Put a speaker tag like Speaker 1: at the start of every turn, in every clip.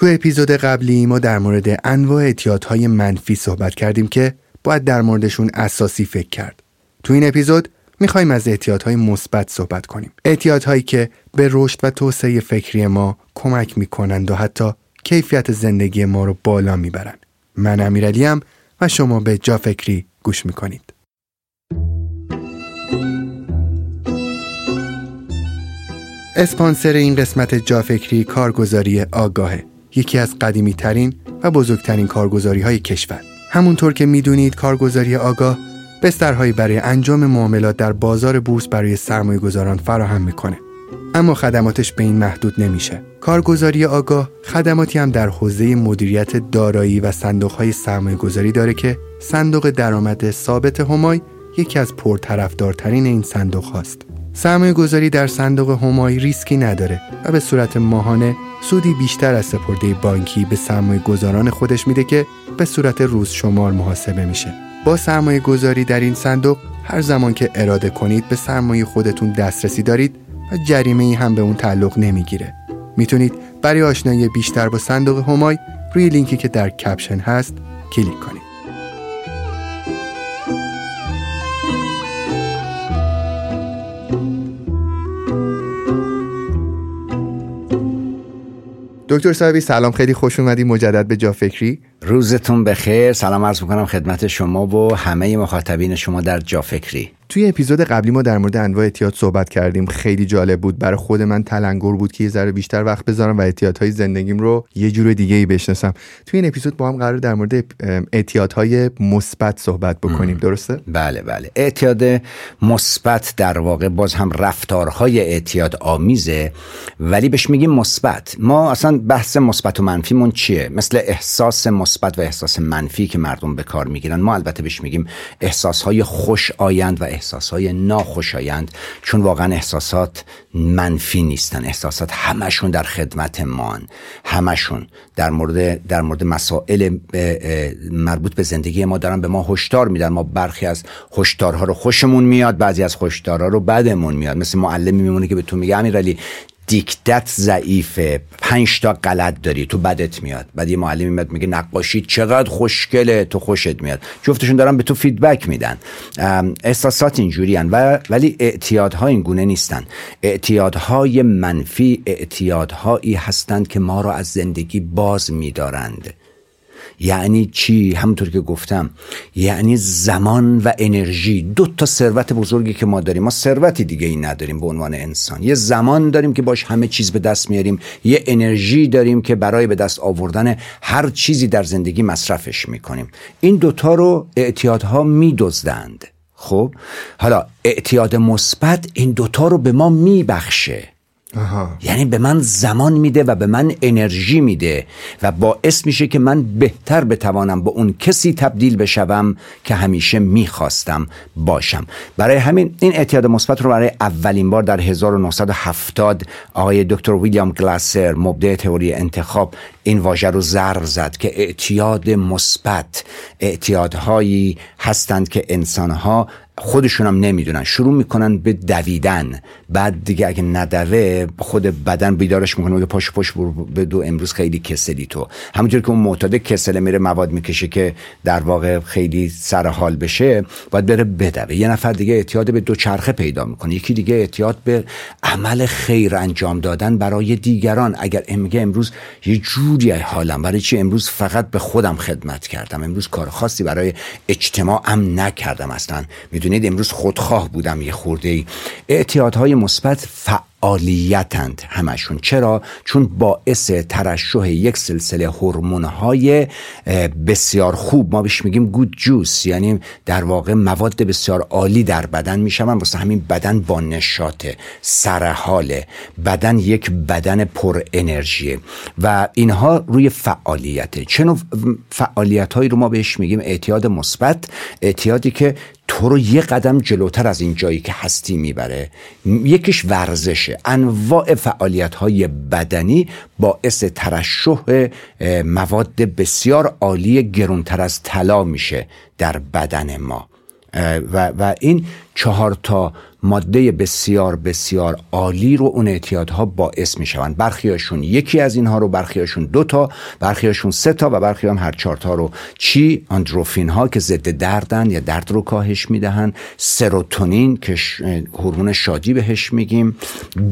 Speaker 1: تو اپیزود قبلی ما در مورد انواع اعتیادهای منفی صحبت کردیم که باید در موردشون اساسی فکر کرد. تو این اپیزود می‌خوایم از اعتیادهای مثبت صحبت کنیم. اعتیادهایی که به رشد و توسعه فکری ما کمک می‌کنند و حتی کیفیت زندگی ما رو بالا می‌برند. من امیرعلیم و شما به جا فکری گوش می‌کنید. اسپانسر این قسمت جافکری کارگزاری آگاهه یکی از قدیمی ترین و بزرگترین کارگزاری های کشور. همونطور که می‌دونید کارگزاری آگاه بسترهایی برای انجام معاملات در بازار بورس برای سرمایه گذاران فراهم می‌کنه. اما خدماتش به این محدود نمیشه. کارگزاری آگاه خدماتی هم در حوزه مدیریت دارایی و صندوقهای سرمایه گذاری داره که صندوق درآمد ثابت همای یکی از پرطرفدارترین این صندوق هاست سرمایه گذاری در صندوق همایی ریسکی نداره و به صورت ماهانه سودی بیشتر از سپرده بانکی به سرمایه گذاران خودش میده که به صورت روز شمار محاسبه میشه. با سرمایه گذاری در این صندوق هر زمان که اراده کنید به سرمایه خودتون دسترسی دارید و جریمه ای هم به اون تعلق نمی‌گیره. می‌تونید برای آشنایی بیشتر با صندوق همای روی لینکی که در کپشن هست کلیک کنید. دکتر صاحبی سلام خیلی خوش اومدی. مجدد به جا فکری.
Speaker 2: روزتون بخیر. سلام عرض می‌کنم خدمت شما و همه مخاطبین شما در جا فکری
Speaker 1: توی اپیزود قبلی ما در مورد انواع اعتیاد صحبت کردیم. خیلی جالب بود. برای خود من تلنگر بود که یه ذره بیشتر وقت بذارم و اعتیادهای زندگیم رو یه جور دیگه ای بشناسم. توی این اپیزود با هم قرار در مورد اعتیادهای مثبت صحبت بکنیم. درسته؟
Speaker 2: بله بله. اعتیاد مثبت در واقع باز هم رفتارهای اعتیاد آمیزه ولی بهش میگیم مثبت. ما اصلا بحث مثبت و منفیمون چیه؟ مثل احساس مثبت و احساس منفی که مردم به کار می‌گیرن ما البته بهش میگیم احساسهای خوش آیند و احساسهای ناخوشایند چون واقعا احساسات منفی نیستن. احساسات همشون در خدمت مان همشون در مورد در مورد مسائل مربوط به زندگی ما دارن به ما هشدار میدن. ما برخی از هشدارها رو خوشمون میاد بعضی از هشدارها رو بدمون میاد. مثل معلمی میمونه که به تو میگه امیرعلی دیکتت ضعیفه. پنج تا غلط داری تو بدت میاد. بعد یه معلمی میاد میگه نقاشی چقدر خوشگله تو خوشت میاد. جفتشون دارن به تو فیدبک میدن. احساسات اینجوری و ولی اعتیادها این گونه نیستن. اعتیادهای منفی اعتیادهایی هستند که ما را از زندگی باز میدارند. یعنی چی؟ همونطور که گفتم یعنی زمان و انرژی. دو تا ثروت بزرگی که ما داریم. ما ثروتی دیگه ای نداریم به عنوان انسان. یه زمان داریم که باش همه چیز به دست میاریم. یه انرژی داریم که برای به دست آوردن هر چیزی در زندگی مصرفش می‌کنیم. این دوتا رو اعتیادها میدزدند. خب؟ حالا اعتیاد مثبت این دوتا رو به ما میبخشه. یعنی به من زمان میده و به من انرژی میده و باعث میشه که من بهتر بتوانم با اون کسی تبدیل بشوم که همیشه می‌خواستم باشم. برای همین این اعتیاد مثبت رو برای اولین بار در 1970 آقای دکتر ویلیام گلاسر مبدع تئوری انتخاب این واژه رو ضرب زد که اعتیاد مثبت اعتیادهایی هستند که انسانها خودشون هم نمی‌دونن. شروع می‌کنن به دویدن. بعد دیگه اگه ندوه خود بدن بیدارش می‌کنه میگه پاش پاش به دو امروز خیلی کسلی تو. همونجور که اون معتاد کسله میره مواد می‌کشه که در واقع خیلی سر حال بشه باید بره بدوه. یه نفر دیگه اعتیاد به دو چرخه پیدا می‌کنه. یکی دیگه اعتیاد به عمل خیر انجام دادن برای دیگران. اگر میگه امروز یه جوری حالم. برای چی؟ امروز فقط به خودم خدمت کردم. امروز کار خاصی برای اجتماع ام نکردم اصلا. می‌دونید امروز خودخواه بودم یه خورده ای اعتیادهای مثبت فعالیتند همشون. چرا؟ چون باعث ترشح یک سلسله های بسیار خوب. ما بهش میگیم گود جوس یعنی در واقع مواد بسیار عالی در بدن میشون واسه همین بدن با نشاطه سرحاله بدن یک بدن پر انرژیه و اینها روی فعالیته چه فعالیت هایی رو ما بهش میگیم؟ اعتیاد مثبت. اعتیادی که تو رو یه قدم جلوتر از این جایی که هستی می‌بره. یکیش ورزشه انواع فعالیت های بدنی باعث ترشح مواد بسیار عالی گرونتر از طلا میشه در بدن ما. و, و این چهار تا ماده بسیار بسیار عالی رو اون اعتیادها باعث می‌شوند. برخیاشون یکی از اینها رو برخیاشون دو تا برخیاشون سه تا و برخی هم هر چهار تا رو. چی؟ آندروفین ها که ضد دردن یا درد رو کاهش می‌دهن سروتونین که هورمون شادی بهش میگیم.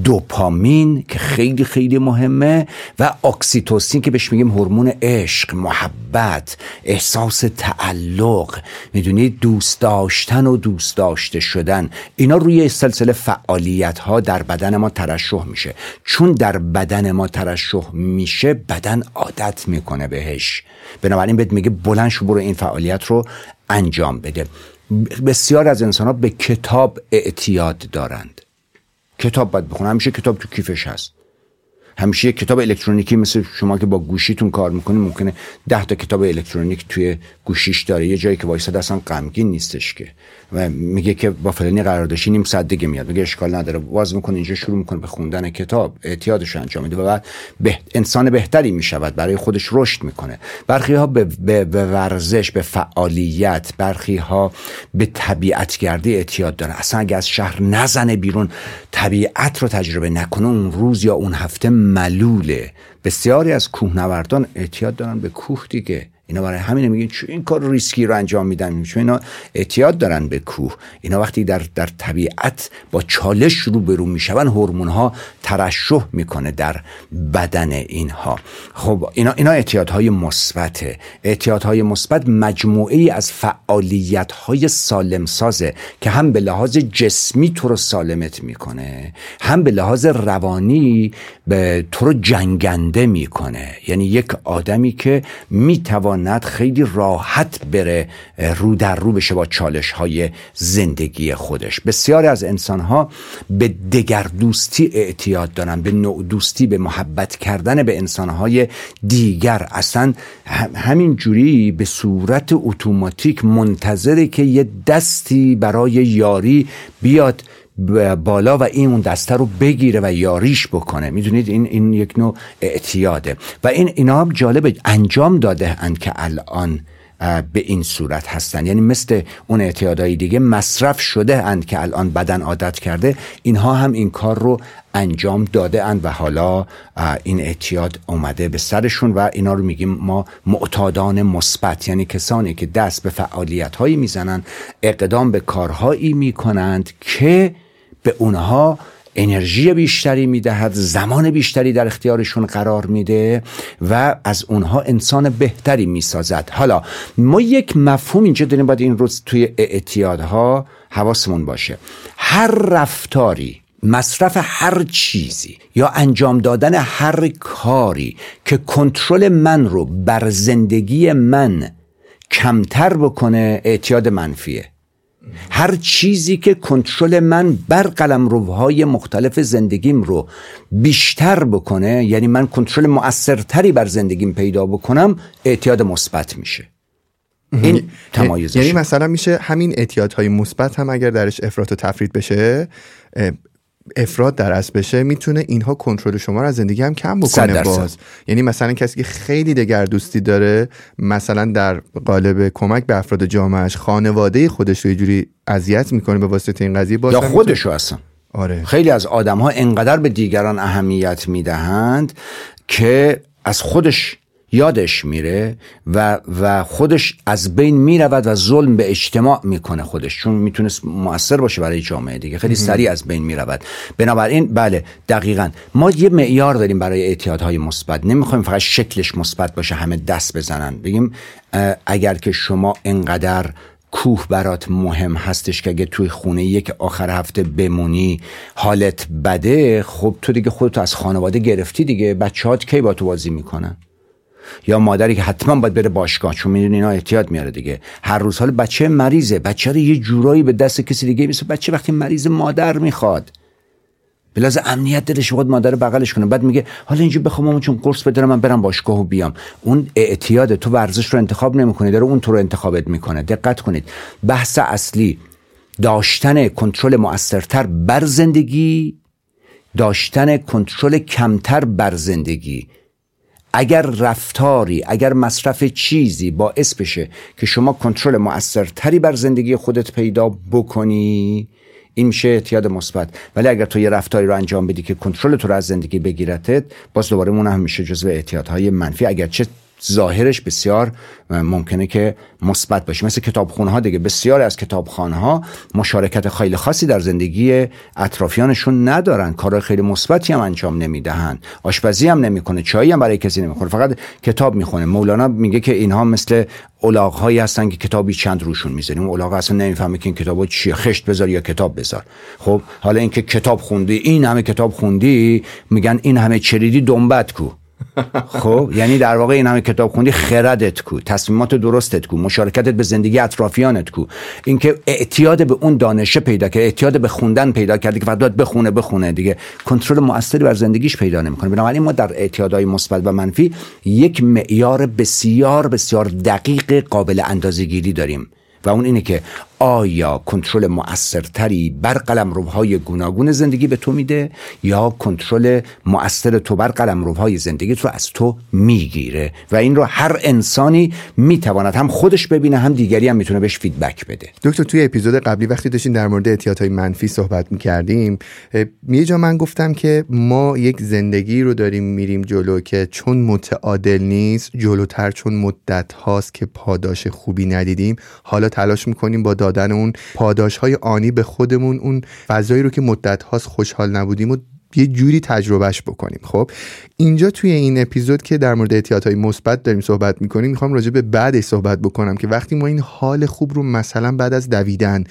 Speaker 2: دوپامین که خیلی خیلی مهمه و اکسیتوسین که بهش میگیم هورمون عشق محبت احساس تعلق. می‌دونید دوست داشتن و دوست داشته شدن اینا روی سلسله فعالیت ها در بدن ما ترشح میشه. چون در بدن ما ترشح میشه بدن عادت می‌کنه بهش. بنابراین بهت میگه بلند شو برو این فعالیت رو انجام بده. بسیار از انسان ها به کتاب اعتیاد دارند. کتاب باید بخونه. همیشه کتاب تو کیفش هست. همیشه کتاب الکترونیکی مثل شما که با گوشیتون کار می‌کنید ممکنه ده تا کتاب الکترونیک توی گوشیش داره یه جایی که وایساد اصلا غمگین نیستش که. و میگه که با فلانی قرار داشتی نیم ساعت دیگه میاد. میگه اشکال نداره. باز می‌کنه اینجا شروع می‌کنه به خوندن کتاب. اعتیادش انجام میده و بعد به انسان بهتری می‌شود. برای خودش رشد می‌کنه. برخی ها به, به, به ورزش به فعالیت برخی ها به طبیعت گردی اعتیاد دارن. اصلا اگه از شهر نزنه بیرون طبیعت رو تجربه نکنه اون روز یا اون هفته ملوله. بسیاری از کوهنوردان اعتیاد دارن به کوه دیگه. اینا برای همین میگن چون این کار ریسکی رو انجام میدن چون اینا اعتیاد دارن به کوه. اینا وقتی در در طبیعت با چالش رو برو میشون هورمون ها ترشح می‌کنه در بدن اینها. خب اینا اینا اعتیادهای مثبته. اعتیادهای مثبت مجموعه ای از فعالیت های سالم سازه که هم به لحاظ جسمی تو رو سالمت می‌کنه هم به لحاظ روانی به تو رو جنگنده می‌کنه. یعنی یک آدمی که می‌توان بتواند خیلی راحت بره رو در رو بشه با چالش های زندگی خودش. بسیاری از انسان ها به دگر دوستی اعتیاد دارن به نوع دوستی به محبت کردن به انسان های دیگر. اصلا همین جوری به صورت اتوماتیک منتظره که یه دستی برای یاری بیاد بالا و این اون دسته رو بگیره و یاریش بکنه. می‌دونید این این یک نوع اعتیاده. و این اینا هم جالب انجام داده اند که الان به این صورت هستن یعنی مثل اون اعتیادهای دیگه مصرف شده اند که الان بدن عادت کرده. اینها هم این کار رو انجام داده اند و حالا این اعتیاد اومده به سرشون و اینا رو میگیم ما معتادان مثبت. یعنی کسانی که دست به فعالیت هایی می‌زنن اقدام به کارهایی می‌کنند که به اونها انرژی بیشتری می‌دهد زمان بیشتری در اختیارشون قرار میده و از اونها انسان بهتری می‌سازد. حالا ما یک مفهوم اینجا داریم باید این روز توی اعتیادها حواسمون باشه. هر رفتاری مصرف هر چیزی یا انجام دادن هر کاری که کنترل من رو بر زندگی من کمتر بکنه اعتیاد منفیه. هر چیزی که کنترل من بر قلمروهای مختلف زندگیم رو بیشتر بکنه یعنی من کنترل مؤثرتری بر زندگیم پیدا بکنم اعتیاد مثبت میشه. این تمایزش
Speaker 1: یعنی مثلا میشه همین اعتیادهای مثبت هم اگر درش افراط و تفرید بشه افراد در اصل بشه می‌تونه اینها کنترل شما رو از زندگی هم کم بکنه باز. یعنی مثلا کسی که خیلی دگر دوستی داره مثلا در قالب کمک به افراد جامعهش خانواده خودش رو یه جوری اذیت می‌کنه به واسطه این قضیه باز
Speaker 2: یا خودش اصلا.
Speaker 1: آره.
Speaker 2: خیلی از آدم ها انقدر به دیگران اهمیت می‌دهند که از خودش یادش میره و و خودش از بین می‌رود و ظلم به اجتماع می‌کنه خودش چون می‌تونست موثر باشه برای جامعه دیگه. خیلی سریع از بین می‌رود. بنابراین بله دقیقا. ما یه معیار داریم برای اعتیادهای مثبت. نمی‌خوایم فقط شکلش مثبت باشه همه دست بزنن. بگیم اگر که شما انقدر کوه برات مهم هستش که اگه توی خونه یک آخر هفته بمونی حالت بده خب تو دیگه خودتو از خانواده گرفتی دیگه. بچه کی با تو بازی می‌کنن یا مادری که حتما باید بره باشگاه چون می‌دونی اینا احتیاط میاره دیگه. هر روز حال بچه مریضه. بچه رو یه جورایی به دست کسی دیگه میسه بچه وقتی مریض مادر می‌خواد بلاز امنیت دلش خود مادر بغلش کنه. بعد میگه حالا اینجا بخوام چون قرص بدارم من برم باشگاه و بیام. اون اعتیاد تو ورزش رو انتخاب نمی‌کنی. داره اون تو رو انتخابت می‌کنه. دقت کنید. بحث اصلی داشتن کنترل مؤثرتر بر زندگی داشتن کنترل کمتر بر زندگی. اگر رفتاری اگر مصرف چیزی باعث بشه که شما کنترل مؤثرتری بر زندگی خودت پیدا بکنی این میشه اعتیاد مثبت. ولی اگر تو یه رفتاری رو انجام بدی که کنترل تو رو از زندگی بگیرتت باز دوباره اون هم میشه جزو اعتیادهای منفی. اگر چه ظاهرش بسیار ممکنه که مثبت باشه. مثل کتابخونه ها دیگه بسیار از کتابخانه ها مشارکت خیلی خاصی در زندگی اطرافیانشون ندارن. کار خیلی مثبتی هم انجام نمی‌دهن. آشپزی هم نمی‌کنه چایی هم برای کسی نمی‌خوره. فقط کتاب می‌خونه. مولانا میگه که اینها مثل الاغ هایی هستن که کتابی چند روشون می‌ذاریم. الاغ اصلا نمی‌فهمه که این کتابو چیه. خشت بذار یا کتاب بذار. خب حالا اینکه کتاب خوندی این همه کتاب خوندی میگن این همه چریدی دنبت کو. خب یعنی در واقع این همه کتاب خوندی خردت کو تصمیمات درستت کو مشارکتت به زندگی اطرافیانت کو. اینکه اعتیاد به اون دانشه پیدا که اعتیاد به خوندن پیدا کردی که فقط بخونه بخونه دیگه. کنترل موثری بر زندگیش پیدا نمی‌کنه. بنابراین ما در اعتیادهای مثبت و منفی یک معیار بسیار بسیار دقیق قابل اندازه‌گیری داریم. و اون اینه که آیا کنترل مؤثرتری بر قلمروهای گوناگون زندگی به تو میده یا کنترل مؤثر تو بر قلمروهای زندگیت رو از تو می‌گیره؟ و این رو هر انسانی می‌تواند هم خودش ببینه هم دیگری هم می‌تونه بهش فیدبک بده.
Speaker 1: دکتر توی اپیزود قبلی وقتی داشتیم در مورد اعتیادهای منفی صحبت می‌کردیم یه جا من گفتم که ما یک زندگی رو داریم میریم جلو که چون متعادل نیست جلوتر چون مدت هاست که پاداش خوبی ندیدیم. حالا تلاش می‌کنیم با دادن اون پاداش های آنی به خودمون اون فضایی رو که مدت هاست خوشحال نبودیم و یه جوری تجربهش بکنیم. خب اینجا توی این اپیزود که در مورد اعتیادهای مثبت داریم صحبت می‌کنیم می‌خوام راجع به بعدش صحبت بکنم که وقتی ما این حال خوب رو مثلا بعد از دویدن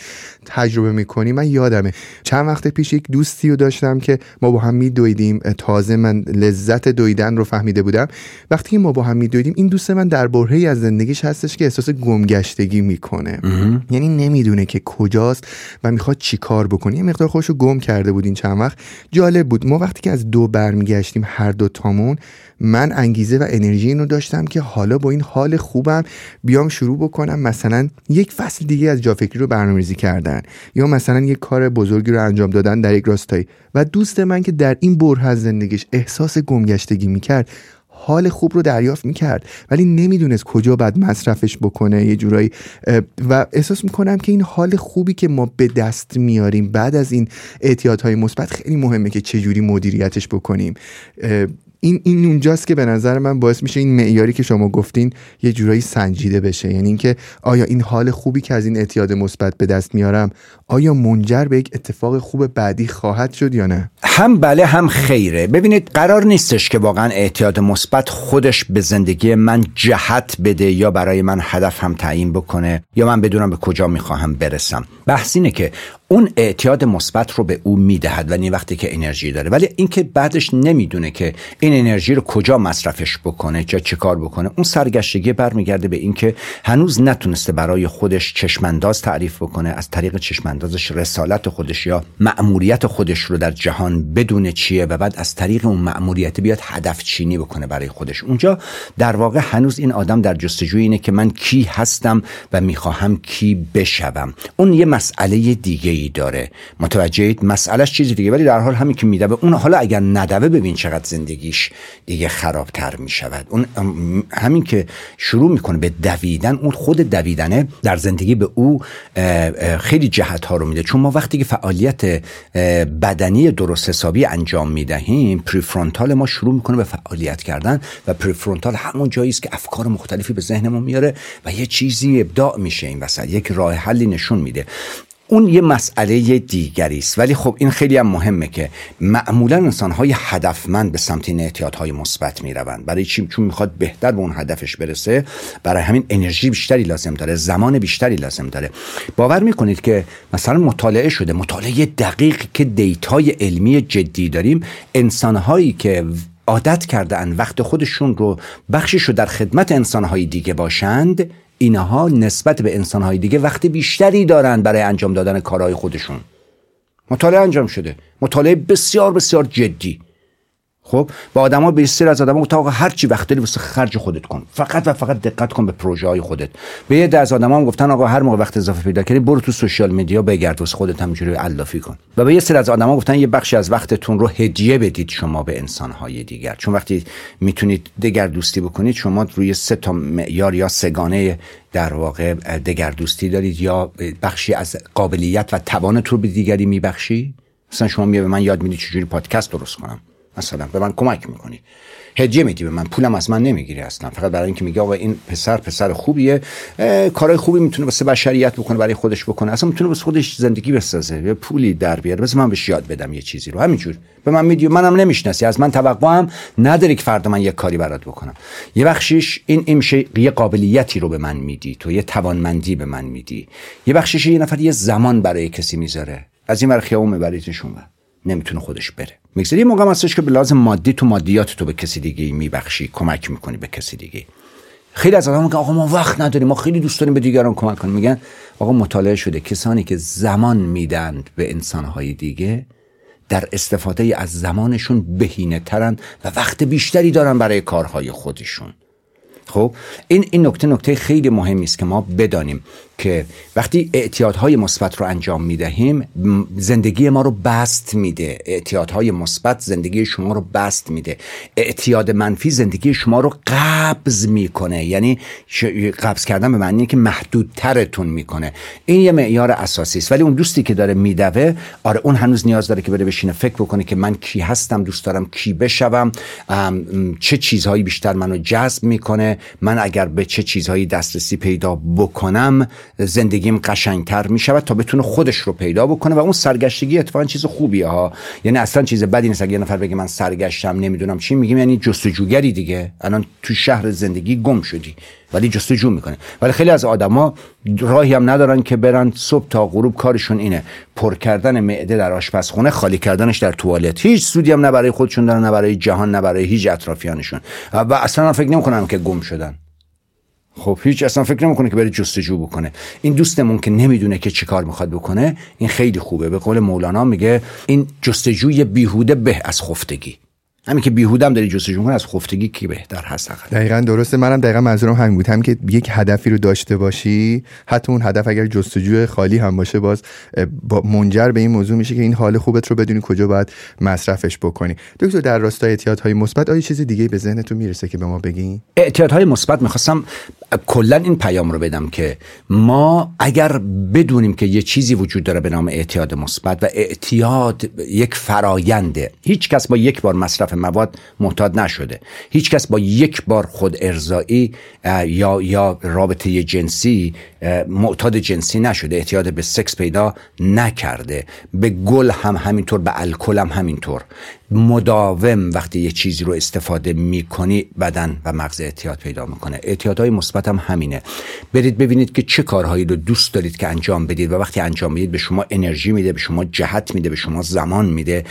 Speaker 1: تجربه می‌کنیم من یادمه چند وقت پیش یک دوستی رو داشتم که ما با هم میدویدیم. تازه من لذت دویدن رو فهمیده بودم. وقتی ما با هم میدویدیم این دوست من در برهی از زندگیش هستش که احساس گمگشتگی می‌کنه. یعنی نمی‌دونه که کجاست و می‌خواد چیکار بکنه. یه مقدار خوشو گم کرده بود این چند وقت. جالب بود. ما وقتی که از دو برمیگشتیم هر دو تامون من انگیزه و انرژی اینو داشتم که حالا با این حال خوبم بیام شروع بکنم مثلا یک فصل دیگه از جافکری رو برنامه‌ریزی کردن یا مثلا یک کار بزرگی رو انجام دادن در یک راستایی. و دوست من که در این بره از زندگیش احساس گمگشتگی می‌کرد حال خوب رو دریافت می‌کرد ولی نمی‌دونست کجا باید مصرفش بکنه یه جورایی و احساس می‌کنم که این حال خوبی که ما به دست میاریم بعد از این اعتیادهای مثبت خیلی مهمه که چجوری مدیریتش بکنیم. این این اونجاست که به نظر من باعث میشه این معیاری که شما گفتین یه جورایی سنجیده بشه. یعنی اینکه آیا این حال خوبی که از این اعتیاد مثبت به دست میارم آیا منجر به یک اتفاق خوب بعدی خواهد شد یا نه؟
Speaker 2: هم بله هم خیره. ببینید قرار نیستش که واقعا اعتیاد مثبت خودش به زندگی من جهت بده یا برای من هدف هم تعیین بکنه یا من بدونم به کجا می‌خواهم برسم. بحث اینه که اون اعتیاد مثبت رو به او می‌دهد و این وقتی که انرژی داره. ولی اینکه بعدش نمی‌دونه که این انرژی رو کجا مصرفش بکنه چه کار بکنه اون سرگشتگی برمیگرده به اینکه هنوز نتونسته برای خودش چشمانداز تعریف بکنه از طریق چشماندازش رسالت خودش یا مأموریت خودش رو در جهان بدونه چیه و بعد از طریق اون مأموریت بیاد هدف چینی بکنه برای خودش. اونجا در واقع هنوز این آدم در جستجوی اینه که من کی هستم و می‌خواهم کی بشوم. اون یه مسئله دیگه ای داره. متوجهید؟ مسئلهش چیزی دیگه ولی در حال همین که میدوه اون حالا اگر ندوه ببین چقدر زندگیش دیگه خرابتر می‌شود. اون همین که شروع می‌کنه به دویدن اون خود دویدنه در زندگی به او خیلی جهت ها رو میده. چون ما وقتی که فعالیت بدنی درست حسابی انجام می‌دهیم پریفرونتال ما شروع می‌کنه به فعالیت کردن و پریفرونتال همون جایی است که افکار مختلفی به ذهنمون میاره و یه چیزی ابداع میشه این وسط یک راه حلی نشون میده. اون یه مسئله دیگری است. ولی خب این خیلی هم مهمه که معمولا انسان های هدفمند به سمت این های مثبت می‌روند. برای چی؟ چون می‌خواد بهتر به اون هدفش برسه. برای همین انرژی بیشتری لازم داره. زمان بیشتری لازم داره. باور می‌کنید که مثلا مطالعه شده. مطالعه دقیق که دیتای علمی جدی داریم. انسانهایی که عادت کردن وقت خودشون رو بخشش رو در خدمت انسانهای دیگه باشند اینها نسبت به انسانهای دیگه وقت بیشتری دارند برای انجام دادن کارهای خودشون. مطالعه انجام شده. مطالعه بسیار بسیار جدی. خب با آدما به سر از آدما آقا هر چی وقت داری واسه خرج خودت کن. فقط و فقط دقت کن به پروژه های خودت. به یه از آدما هم گفتن آقا هر موقع وقت اضافه پیدا کردی برو تو سوشال مدیا بگرد واسه خودت همینجوری علافی کن. و به یه سر از آدما گفتن یه بخشی از وقتتون رو هدیه بدید شما به انسان های دیگر. چون وقتی می‌تونید دگر دوستی بکنید شما روی سه تا معیار یا سگانه در واقع دگر دوستی دارید یا بخشی از قابلیت و توانت رو به دیگری میبخشی. مثلا شما میگه به من یاد میدی چجوری پادکست درست کنم. مثلا به من کمک می‌کنی. هدیه میدی به من. پولم از من نمی‌گیری اصلا. فقط برای اینکه میگه آقا این پسر پسر خوبیه. کارهای خوبی می‌تونه واسه بشریت بکنه برای خودش بکنه. اصلا می‌تونه واسه خودش زندگی بسازه. یه پولی در بیاره. بس من بهش یاد بدم یه چیزی رو. همینجور. به من میدی. منم نمی‌شناسی. از من توقعم نداری که فردا من یه کاری برات بکنم. یه بخشیش این این میشه یه قابلیتی رو به من میدی. تو یه توانمندی به من میدی. یه بخشیش یه نفر یه زمان برای کسی می‌ذاره. از این ور خیابون نمی‌تونه خودش بره. یه موقع هستش که به لازم مادی تو مادیات تو به کسی دیگه میبخشی کمک می‌کنی به کسی دیگه خیلی از آدم میگن آقا ما وقت نداریم ما خیلی دوست داریم به دیگران کمک کنیم. میگن آقا مطالعه شده کسانی که زمان میدند به انسانهای دیگه در استفاده از زمانشون بهینه ترن و وقت بیشتری دارن برای کارهای خودشون. خب این این نکته نکته خیلی مهمی است که ما بدانیم. که وقتی اعتیادهای مثبت رو انجام می‌دهیم زندگی ما رو بست میده. اعتیادهای مثبت زندگی شما رو بست میده. اعتیاد منفی زندگی شما رو قبض می‌کنه. یعنی قبض کردن به معنی که محدودترتون می‌کنه. این یه معیار اساسی است. ولی اون دوستی که داره میدوه آره اون هنوز نیاز داره که بره بشینه فکر بکنه که من کی هستم دوست دارم کی بشوم چه چیزهایی بیشتر منو جذب می‌کنه. من اگر به چه چیزهایی دسترسی پیدا بکنم زندگیم قشنگتر می شود تا بتونه خودش رو پیدا بکنه و اون سرگشتگی اتفاقا چیز خوبیه ها. یعنی اصلا چیز بدی نیست اگه یه نفر بگه من سرگشتم نمی‌دونم چی میگیم. یعنی جستجوگری دیگه. الان تو شهر زندگی گم شدی ولی جستجو می‌کنه. ولی خیلی از آدما راهی هم ندارن که برن صبح تا غروب کارشون اینه. پر کردن معده در آشپزخونه خالی کردنش در توالت. هیچ سودی هم نه برای خودشون دارن نه برای جهان نه برای هیچ اطرافیانشون. و اصلا فکر نمی‌کنم که گم شدن. خب هیچ اصلا فکر نمی‌کنه که بره جستجو بکنه. این دوستمون که نمی‌دونه که چیکار می‌خواد بکنه این خیلی خوبه. به قول مولانا میگه این جستجوی بیهوده به از خفتگی. همین که بیهودم داری جستجو کنی از خفتگی کی بهتر هست
Speaker 1: دقیقا درسته. منم دقیقا منظورم همین بود. هم که یک هدفی رو داشته باشی حتی اون هدف اگر جستجوی خالی هم باشه باز با منجر به این موضوع میشه که این حال خوبت رو بدونی کجا باید مصرفش بکنی. دکتر در راستای اعتیادهای مثبت آیا چیز دیگه به ذهنتون می‌رسه که به ما بگین؟
Speaker 2: اعتیادهای مثبت می‌خواستم کلا این پیام رو بدم که ما اگر بدونیم که یه چیزی وجود داره به نام اعتیاد مثبت و اعتیاد یک فراینده هیچ کس با یک بار مصرف مواد معتاد نشده. هیچ کس با یک بار خود ارزایی یا یا رابطه جنسی معتاد جنسی نشده. اعتیاد به سکس پیدا نکرده. به گل هم همینطور به الکل هم همینطور. مداوم وقتی یه چیزی رو استفاده می‌کنی بدن و مغز اعتیاد پیدا می‌کنه. اعتیادهای مثبت هم همینه. برید ببینید که چه کارهایی رو دوست دارید که انجام بدید و وقتی انجام می‌دید به شما انرژی میده به شما جهت میده به شما زمان میده.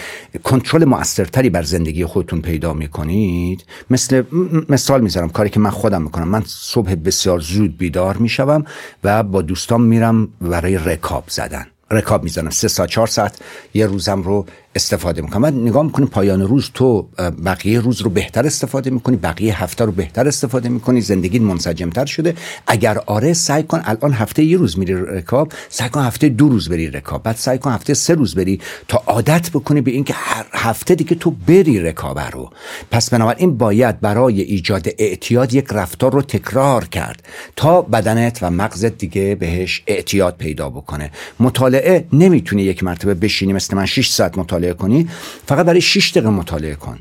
Speaker 2: کنترل موثرتری بر زندگی خودتون پیدا می‌کنید. مثل مثال می‌ذارم کاری که من خودم می‌کنم. من صبح بسیار زود بیدار می‌شوم و با دوستان میرم برای رکاب زدن. رکاب می‌زنم. سه ساعت چهار ساعت. یه روزم رو استفاده می‌کنم. من نگاه می‌کنی پایان روز تو بقیه روز رو بهتر استفاده می‌کنی بقیه هفته رو بهتر استفاده می‌کنی زندگی منسجمتر شده. اگر آره سعی کن الان هفته یه روز میری رکاب سعی کن هفته دو روز بری رکاب بعد سعی کن هفته سه روز بری تا عادت بکنی به اینکه هر هفته دیگه تو بری رکاب رو. پس بنابراین باید برای ایجاد اعتیاد یک رفتار رو تکرار کرد تا بدنت و مغزت دیگه بهش اعتیاد پیدا بکنه. مطالعه نمی‌تونی یک مرتبه بشینی مثل من 6 ساعت مطالعه مطالعه کنی فقط برای 6 دقیقه مطالعه کن.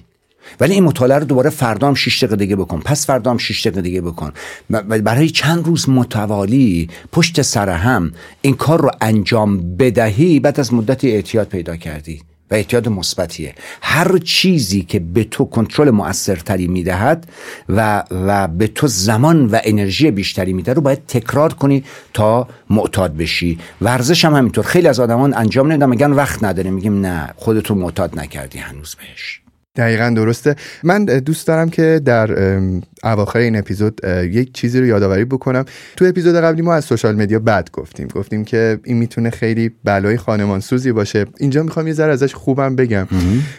Speaker 2: ولی این مطالعه رو دوباره فردا هم 6 دقیقه دیگه بکن. پس فردا هم 6 دقیقه دیگه بکن. برای چند روز متوالی پشت سر هم این کار رو انجام بدهی بعد از مدتی اعتیاد پیدا کردی. و اعتیاد مثبتیه. هر چیزی که به تو کنترل موثرتری می‌دهد و و به تو زمان و انرژی بیشتری میده رو باید تکرار کنی تا معتاد بشی. ورزش هم همینطور. خیلی از آدمان انجام نمیدن میگن وقت نداره. میگیم نه خودتو معتاد نکردی هنوز بهش.
Speaker 1: دقیقا درسته. من دوست دارم که در اواخر این اپیزود یک چیزی رو یادآوری بکنم. تو اپیزود قبلی ما از سوشال مدیا بد گفتیم. گفتیم که این می‌تونه خیلی بلای خانمان سوزی باشه. اینجا می‌خوام یه ذره ازش خوبم بگم.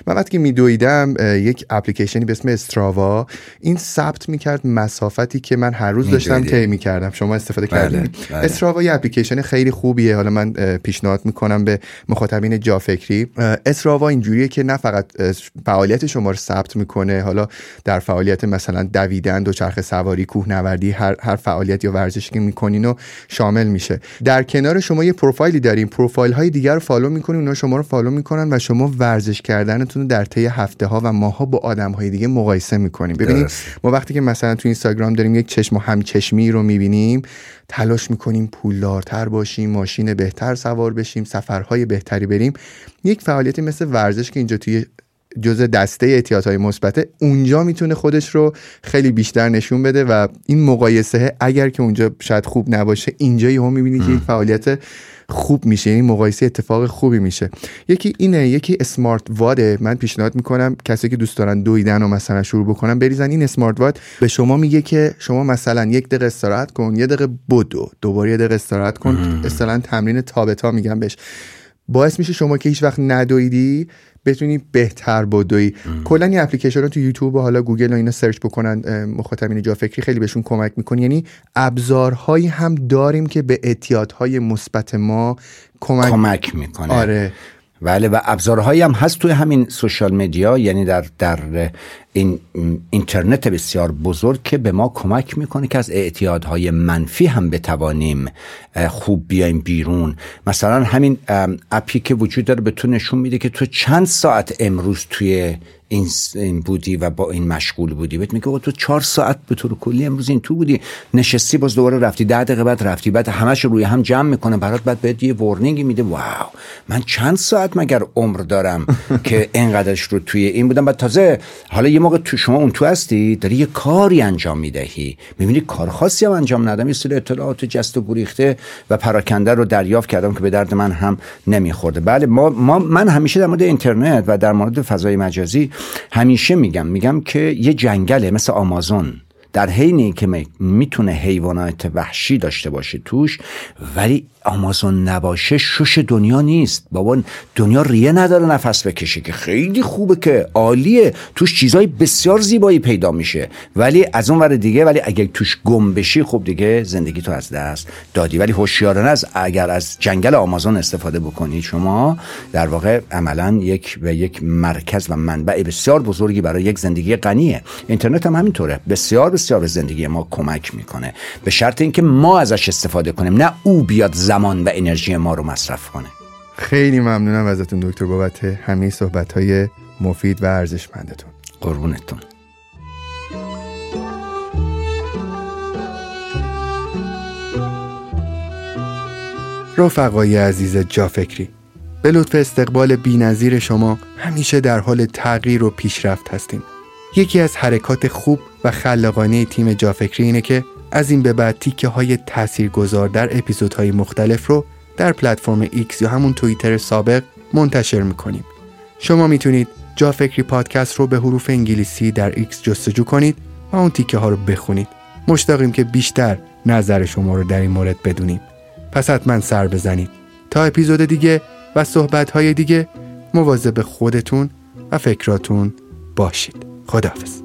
Speaker 1: من وقتی میدویدم یک اپلیکیشنی به اسم Strava این ثبت می‌کرد مسافتی که من هر روز داشتم طی می‌کردم. شما استفاده بله، کردین. بله. Strava یه اپلیکیشن خیلی خوبیه. حالا من پیشنهاد می‌کنم به مخاطبین جا فکری Strava اینجوریه که نه فقط فعالیت شما رو ثبت می‌کنه حالا در فعالیت مثلا دویدن دوچرخه سواری کوهنوردی هر هر فعالیت یا ورزشی که می‌کنین و شامل میشه. در کنار شما یه پروفایلی دارین پروفایل های دیگر رو follow می‌کنین اونا شما رو follow می‌کنن و شما ورزش کردنتون رو در طی هفته ها و ماه ها با آدم های دیگه مقایسه می‌کنیم ببینید ما وقتی که مثلا تو اینستاگرام داریم یک چشم و همچشمی رو می‌بینیم تلاش می‌کنیم پولدارتر باشیم ماشین بهتر سوار بشیم سفرهای بهتری بریم. یک فعالیتی مثل ورزش که اینجا توی جزء دسته اعتیادهای مثبته اونجا می‌تونه خودش رو خیلی بیشتر نشون بده و این مقایسه اگر که اونجا شاید خوب نباشه اینجا هم می‌بینی که یک فعالیت خوب میشه یعنی مقایسه اتفاق خوبی میشه. یکی اینه یکی اسمارت واده من پیشنهاد می‌کنم کسی که دوست دارن دویدن و مثلا شروع بکنن بریزن این اسمارت واد. به شما میگه که شما مثلا یک دقیقه استراحت کن یه دقیقه بدو دوباره یه دقیقه استراحت کن. اصلا تمرین تابتا میگم بهش. باعث میشه شما که هیچ وقت ندویدی بتونی بهتر بدوی کلا این اپلیکیشن رو تو یوتیوب و حالا گوگل و اینا search بکنن مخاطبین جا فکری خیلی بهشون کمک می‌کنه. یعنی ابزارهایی هم داریم که به اعتیادهای مثبت ما کمک,
Speaker 2: کمک می‌کنه.
Speaker 1: آره.
Speaker 2: بله و ابزارهایی هم هست توی همین social media یعنی در در این اینترنت بسیار بزرگ که به ما کمک می‌کنه که از اعتیادهای منفی هم بتوانیم خوب بیایم بیرون. مثلا همین اپی که وجود داره به تو نشون میده که تو چند ساعت امروز توی این بودی و با این مشغول بودی. بهت میگه تو چهار ساعت به طور کلی امروز این تو بودی. نشستی باز دوباره رفتی. ده دقیقه بعد رفتی. بعد همش روی هم جمع می‌کنه. برات بعد بهت یه ورنینگی میده. واو! من چند ساعت مگر عمر دارم که اینقدرش رو توی این بودم. بعد تازه حالا یه موقع تو شما اون تو هستی؟ داری یه کاری انجام می‌دهی. می‌بینی کار خاصی هم انجام ندم یه سری اطلاعات جست و گریخته و پراکنده رو دریافت کردم که به درد من هم نمیخورده. بله ما, ما من همیشه در مورد اینترنت و در مورد فضای مجازی همیشه میگم. میگم که یه جنگله مثل آمازون. در حینی که می‌تونه حیوانات وحشی داشته باشه توش ولی آمازون نباشه شش دنیا نیست. بابا دنیا ریه نداره نفس بکشه که خیلی خوبه که عالیه. توش چیزای بسیار زیبایی پیدا میشه. ولی از اون ور دیگه ولی اگه توش گم بشی خب دیگه زندگی تو از دست دادی. ولی هوشیارانه از اگر از جنگل آمازون استفاده بکنید شما در واقع عملا یک و یک مرکز و منبع بسیار بزرگی برای یک زندگی غنیه. اینترنت هم همینطوره. بسیار بسیار به زندگی ما کمک می‌کنه. به شرط اینکه ما ازش استفاده کنیم نه او بیاد زمان و انرژی ما رو مصرف کنه.
Speaker 1: خیلی ممنونم ازتون دکتر بابت همه صحبت های مفید و ارزشمندتون.
Speaker 2: قربونتون.
Speaker 1: رفقای عزیز جا فکری به لطف استقبال بینظیر شما همیشه در حال تغییر و پیشرفت هستیم. یکی از حرکات خوب و خلاقانه تیم جافکری اینه که از این به بعد تیکه های تأثیر گذار در اپیزودهای مختلف رو در پلتفرم X یا همون توییتر سابق منتشر می‌کنیم. شما می‌تونید جافکری پادکست رو به حروف انگلیسی در X جستجو کنید و اون تیکه ها رو بخونید. مشتاقیم که بیشتر نظر شما رو در این مورد بدونیم. پس حتما سر بزنید. تا اپیزود دیگه و صحبت های دیگه مواظب خودتون و فکراتون باشید. خداحافظ.